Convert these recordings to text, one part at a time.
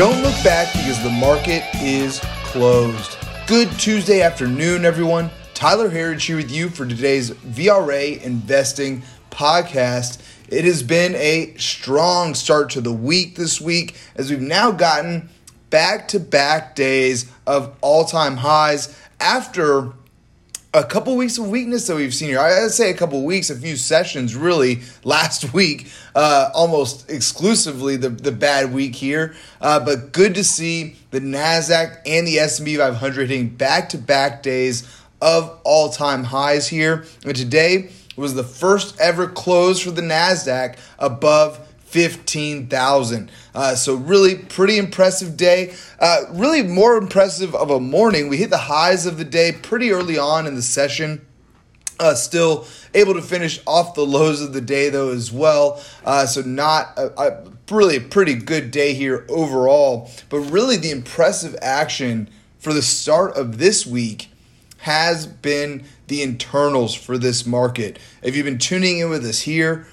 Don't look back because the market is closed. Good Tuesday afternoon, everyone. Tyler Herriage here with you for today's VRA Investing podcast. It has been a strong start to the week this week as we've now gotten back to back days of all time highs after a couple weeks of weakness that we've seen here. I'd say a couple weeks, a few sessions really last week, uh, almost exclusively the, the bad week here. Uh, but good to see the Nasdaq and the S&P 500 hitting back-to-back days of all-time highs here. And today was the first ever close for the Nasdaq above 15,000. Uh, so, really pretty impressive day. Uh, really more impressive of a morning. We hit the highs of the day pretty early on in the session. Uh, still able to finish off the lows of the day though as well. Uh, so not a, a really a pretty good day here overall. But really the impressive action for the start of this week has been the internals for this market. If you've been tuning in with us here,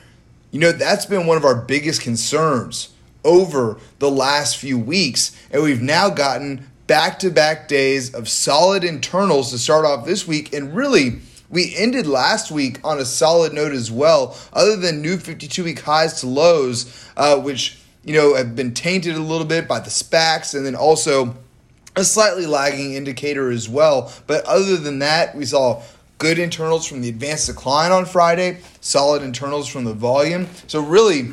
you know, that's been one of our biggest concerns over the last few weeks. And we've now gotten back to back days of solid internals to start off this week. And really, we ended last week on a solid note as well, other than new 52 week highs to lows, uh, which, you know, have been tainted a little bit by the SPACs and then also a slightly lagging indicator as well. But other than that, we saw good internals from the advanced decline on Friday, solid internals from the volume. So, really,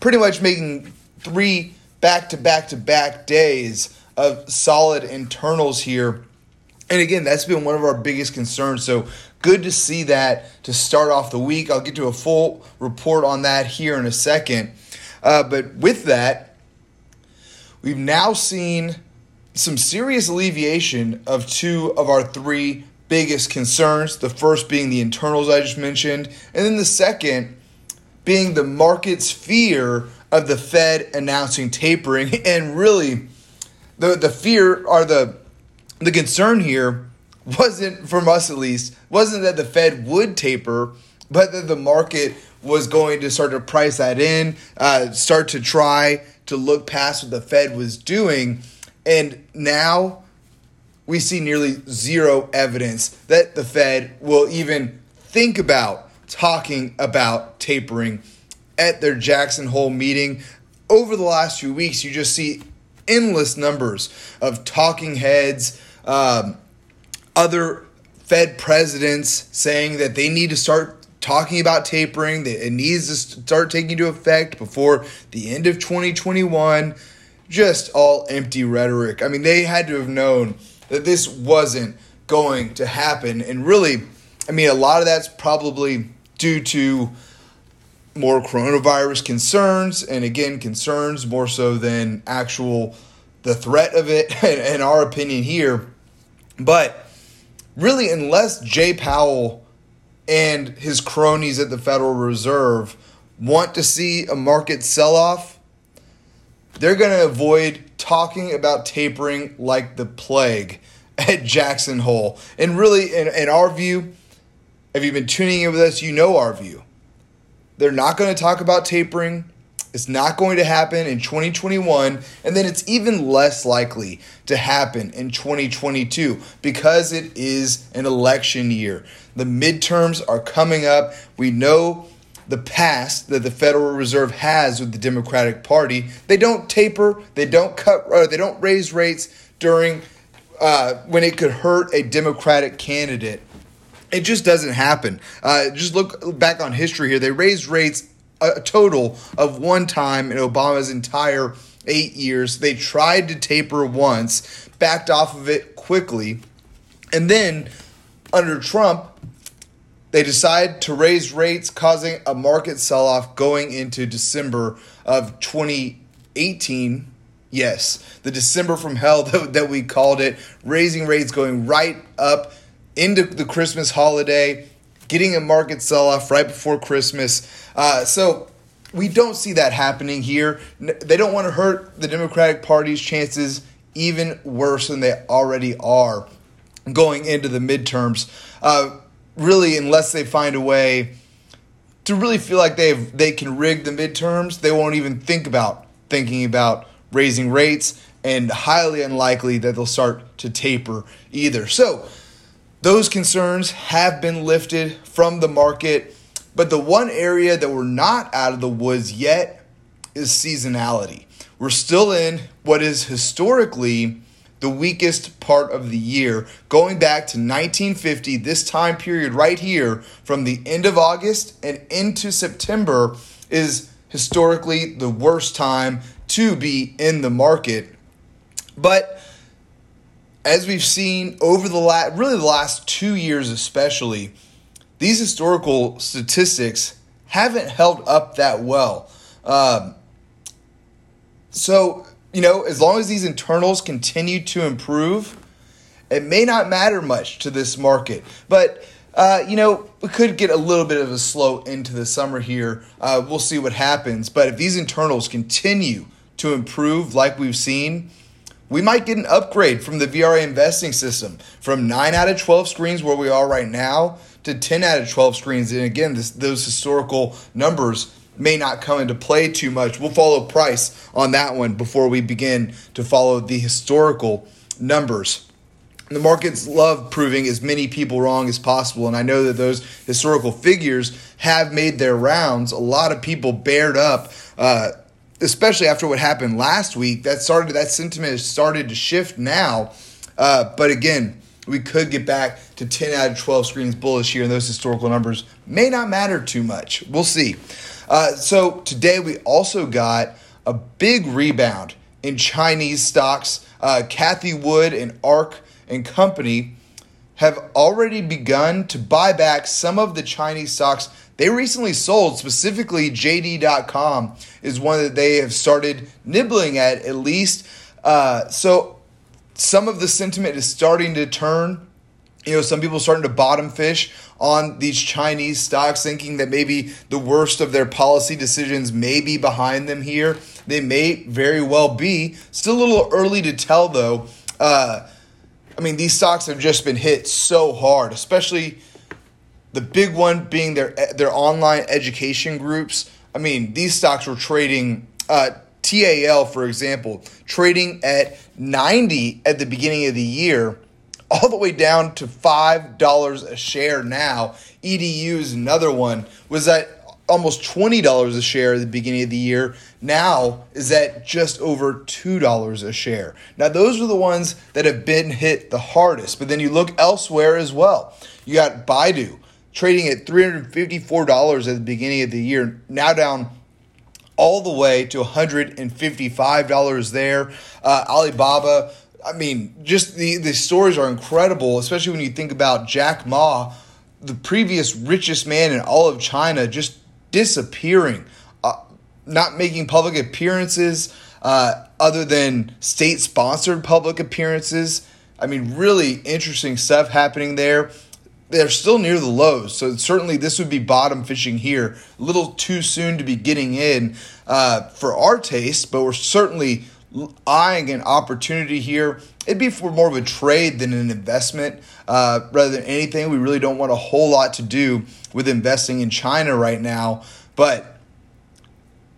pretty much making three back to back to back days of solid internals here. And again, that's been one of our biggest concerns. So, good to see that to start off the week. I'll get to a full report on that here in a second. Uh, but with that, we've now seen some serious alleviation of two of our three biggest concerns. The first being the internals I just mentioned, and then the second being the market's fear of the Fed announcing tapering. And really, the the fear or the the concern here wasn't from us at least wasn't that the Fed would taper, but that the market was going to start to price that in, uh, start to try to look past what the Fed was doing, and now we see nearly zero evidence that the Fed will even think about talking about tapering at their Jackson Hole meeting. Over the last few weeks, you just see endless numbers of talking heads, um, other Fed presidents saying that they need to start talking about tapering, that it needs to start taking into effect before the end of 2021. Just all empty rhetoric. I mean, they had to have known that this wasn't going to happen. And really, I mean, a lot of that's probably due to more coronavirus concerns, and again, concerns more so than actual the threat of it, in our opinion here. But really, unless Jay Powell and his cronies at the Federal Reserve want to see a market sell off, they're going to avoid talking about tapering like the plague at Jackson Hole. And really, in, in our view, if you've been tuning in with us, you know our view. They're not going to talk about tapering. It's not going to happen in 2021. And then it's even less likely to happen in 2022 because it is an election year. The midterms are coming up. We know the past that the Federal Reserve has with the Democratic Party. They don't taper, they don't cut, or they don't raise rates during uh, when it could hurt a Democratic candidate. It just doesn't happen. Uh, just look back on history here. They raised rates a total of one time in Obama's entire eight years. They tried to taper once, backed off of it quickly, and then under Trump, they decide to raise rates, causing a market sell off going into December of 2018. Yes, the December from hell that, that we called it, raising rates going right up into the Christmas holiday, getting a market sell off right before Christmas. Uh, so we don't see that happening here. They don't want to hurt the Democratic Party's chances even worse than they already are going into the midterms. Uh, really, unless they find a way to really feel like they they can rig the midterms, they won't even think about thinking about raising rates and highly unlikely that they'll start to taper either. So, those concerns have been lifted from the market, but the one area that we're not out of the woods yet is seasonality. We're still in what is historically the weakest part of the year, going back to 1950, this time period right here, from the end of August and into September, is historically the worst time to be in the market. But as we've seen over the last, really the last two years especially, these historical statistics haven't held up that well. Um, so, you know, as long as these internals continue to improve, it may not matter much to this market. But, uh, you know, we could get a little bit of a slow into the summer here. Uh, we'll see what happens. But if these internals continue to improve like we've seen, we might get an upgrade from the VRA investing system from 9 out of 12 screens where we are right now to 10 out of 12 screens. And again, this, those historical numbers may not come into play too much. We'll follow price on that one before we begin to follow the historical numbers. The markets love proving as many people wrong as possible, and I know that those historical figures have made their rounds. A lot of people bared up, uh, especially after what happened last week. That started that sentiment has started to shift now, uh, but again, we could get back to 10 out of 12 screens bullish here, and those historical numbers may not matter too much. We'll see. Uh, so today we also got a big rebound in Chinese stocks. Uh, Cathie Wood and ARK and Company have already begun to buy back some of the Chinese stocks they recently sold. Specifically, JD.com is one that they have started nibbling at at least. Uh, so some of the sentiment is starting to turn you know, some people starting to bottom fish on these Chinese stocks, thinking that maybe the worst of their policy decisions may be behind them here. They may very well be. Still a little early to tell, though. Uh, I mean, these stocks have just been hit so hard, especially the big one being their their online education groups. I mean, these stocks were trading. Uh, TAL, for example, trading at 90 at the beginning of the year all the way down to $5 a share now. EDU is another one, was at almost $20 a share at the beginning of the year. Now is at just over $2 a share. Now, those are the ones that have been hit the hardest, but then you look elsewhere as well. You got Baidu trading at $354 at the beginning of the year, now down all the way to $155 there. Uh, Alibaba I mean, just the, the stories are incredible, especially when you think about Jack Ma, the previous richest man in all of China, just disappearing, uh, not making public appearances uh, other than state sponsored public appearances. I mean, really interesting stuff happening there. They're still near the lows, so certainly this would be bottom fishing here. A little too soon to be getting in uh, for our taste, but we're certainly eyeing an opportunity here. It'd be for more of a trade than an investment uh, rather than anything. We really don't want a whole lot to do with investing in China right now, but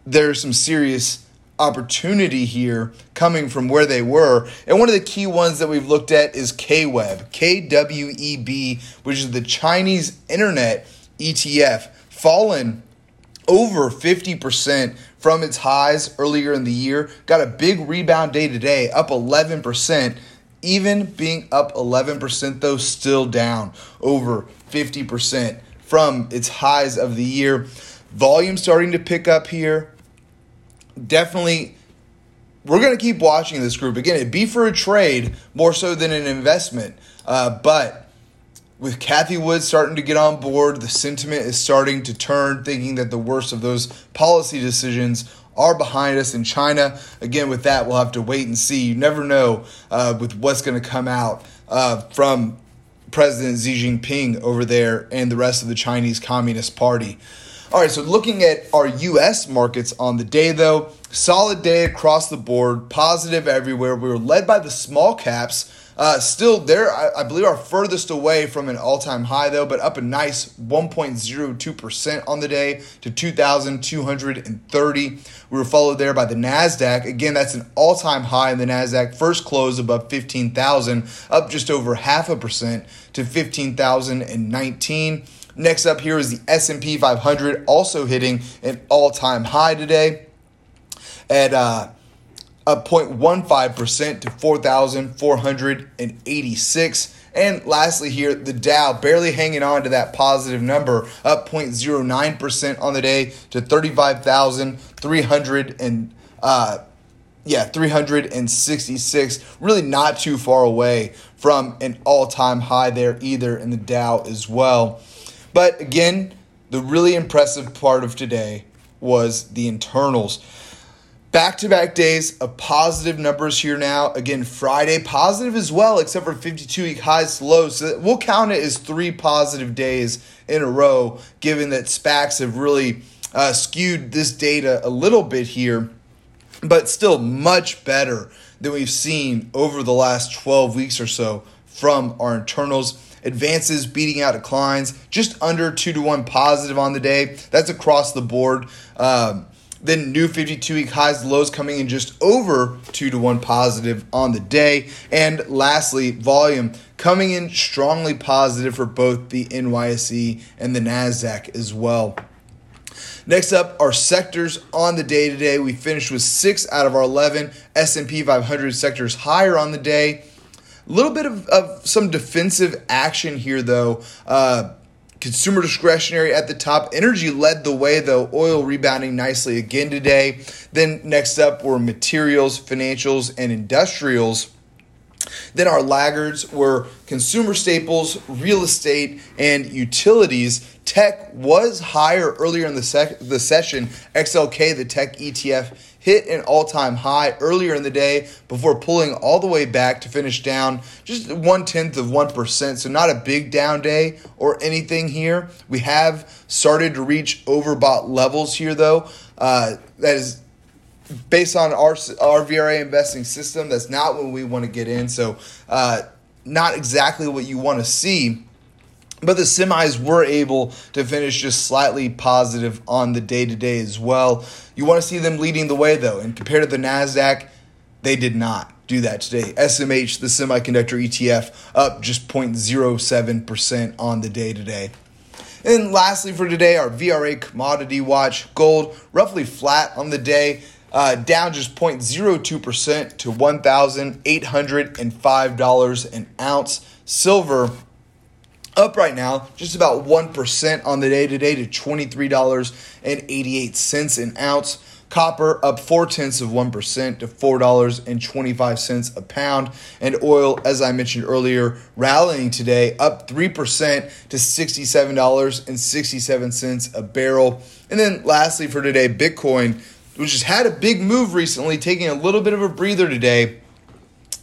there's some serious opportunity here coming from where they were. And one of the key ones that we've looked at is KWEB, K W E B, which is the Chinese internet ETF, fallen over 50% from its highs earlier in the year. Got a big rebound day today, up 11%. Even being up 11%, though, still down over 50% from its highs of the year. Volume starting to pick up here. Definitely, we're going to keep watching this group. Again, it'd be for a trade more so than an investment. Uh, but with Cathie Wood starting to get on board, the sentiment is starting to turn, thinking that the worst of those policy decisions are behind us in China. Again, with that, we'll have to wait and see. You never know uh, with what's going to come out uh, from President Xi Jinping over there and the rest of the Chinese Communist Party. All right, so looking at our U.S. markets on the day, though, solid day across the board, positive everywhere. We were led by the small caps Uh, still, there, I, I, believe, are furthest away from an all time high, though, but up a nice 1.02% on the day to 2,230. We were followed there by the NASDAQ. Again, that's an all time high in the NASDAQ. First close above 15,000, up just over half a percent to 15,019. Next up here is the S&P 500, also hitting an all-time high today at uh, up 0.15% to 4,486. And lastly, here, the Dow barely hanging on to that positive number, up 0.09% on the day to 35,300 and uh, yeah, 366. Really not too far away from an all-time high there either in the Dow as well. But again, the really impressive part of today was the internals. Back to back days of positive numbers here now. Again, Friday positive as well, except for 52 week highs to lows. So we'll count it as three positive days in a row, given that SPACs have really uh, skewed this data a little bit here, but still much better than we've seen over the last 12 weeks or so from our internals. Advances beating out declines, just under two to one positive on the day. That's across the board. Um, then new 52 week highs, lows coming in just over 2 to 1 positive on the day. And lastly, volume coming in strongly positive for both the NYSE and the NASDAQ as well. Next up, our sectors on the day today. We finished with 6 out of our 11 S&P 500 sectors higher on the day. A little bit of, of some defensive action here, though. Uh, Consumer discretionary at the top. Energy led the way, though. Oil rebounding nicely again today. Then next up were materials, financials, and industrials. Then our laggards were consumer staples, real estate, and utilities. Tech was higher earlier in the, sec- the session. XLK, the tech ETF, hit an all time high earlier in the day before pulling all the way back to finish down just one tenth of 1%. So, not a big down day or anything here. We have started to reach overbought levels here, though. Uh, that is based on our, our VRA investing system. That's not what we want to get in. So, uh, not exactly what you want to see. But the semis were able to finish just slightly positive on the day to day as well. You want to see them leading the way though, and compared to the NASDAQ, they did not do that today. SMH, the semiconductor ETF, up just 0.07% on the day to day. And lastly for today, our VRA commodity watch gold roughly flat on the day, uh, down just 0.02% to $1,805 an ounce. Silver up right now, just about 1% on the day today to $23.88 an ounce. Copper up four tenths of 1% to $4.25 a pound. And oil, as I mentioned earlier, rallying today up 3% to $67.67 a barrel. And then lastly for today, Bitcoin, which has had a big move recently, taking a little bit of a breather today